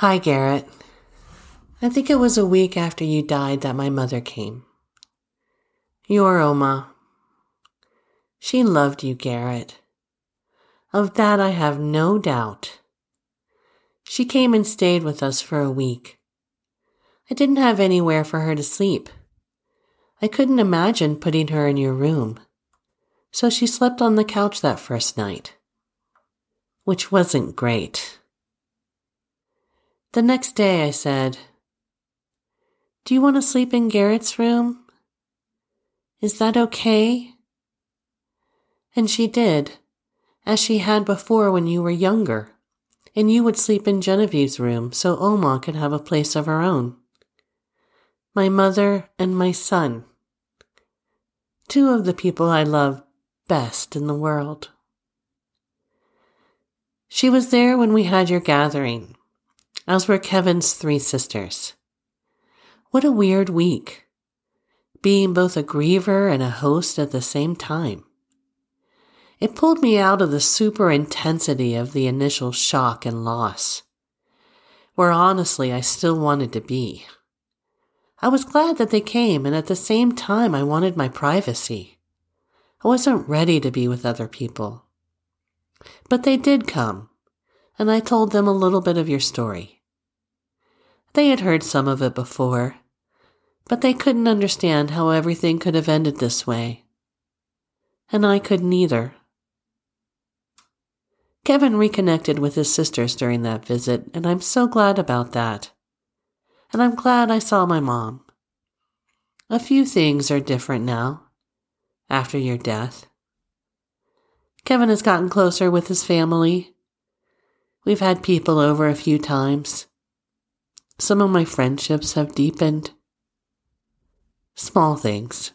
Hi, Garrett. I think it was a week after you died that my mother came. Your Oma. She loved you, Garrett. Of that I have no doubt. She came and stayed with us for a week. I didn't have anywhere for her to sleep. I couldn't imagine putting her in your room. So she slept on the couch that first night, which wasn't great. The next day I said, Do you want to sleep in Garrett's room? Is that okay? And she did, as she had before when you were younger, and you would sleep in Genevieve's room so Oma could have a place of her own. My mother and my son. Two of the people I love best in the world. She was there when we had your gathering as were Kevin's three sisters. What a weird week, being both a griever and a host at the same time. It pulled me out of the super intensity of the initial shock and loss, where honestly I still wanted to be. I was glad that they came, and at the same time, I wanted my privacy. I wasn't ready to be with other people. But they did come, and I told them a little bit of your story. They had heard some of it before, but they couldn't understand how everything could have ended this way. And I couldn't either. Kevin reconnected with his sisters during that visit, and I'm so glad about that. And I'm glad I saw my mom. A few things are different now, after your death. Kevin has gotten closer with his family. We've had people over a few times. Some of my friendships have deepened. Small things.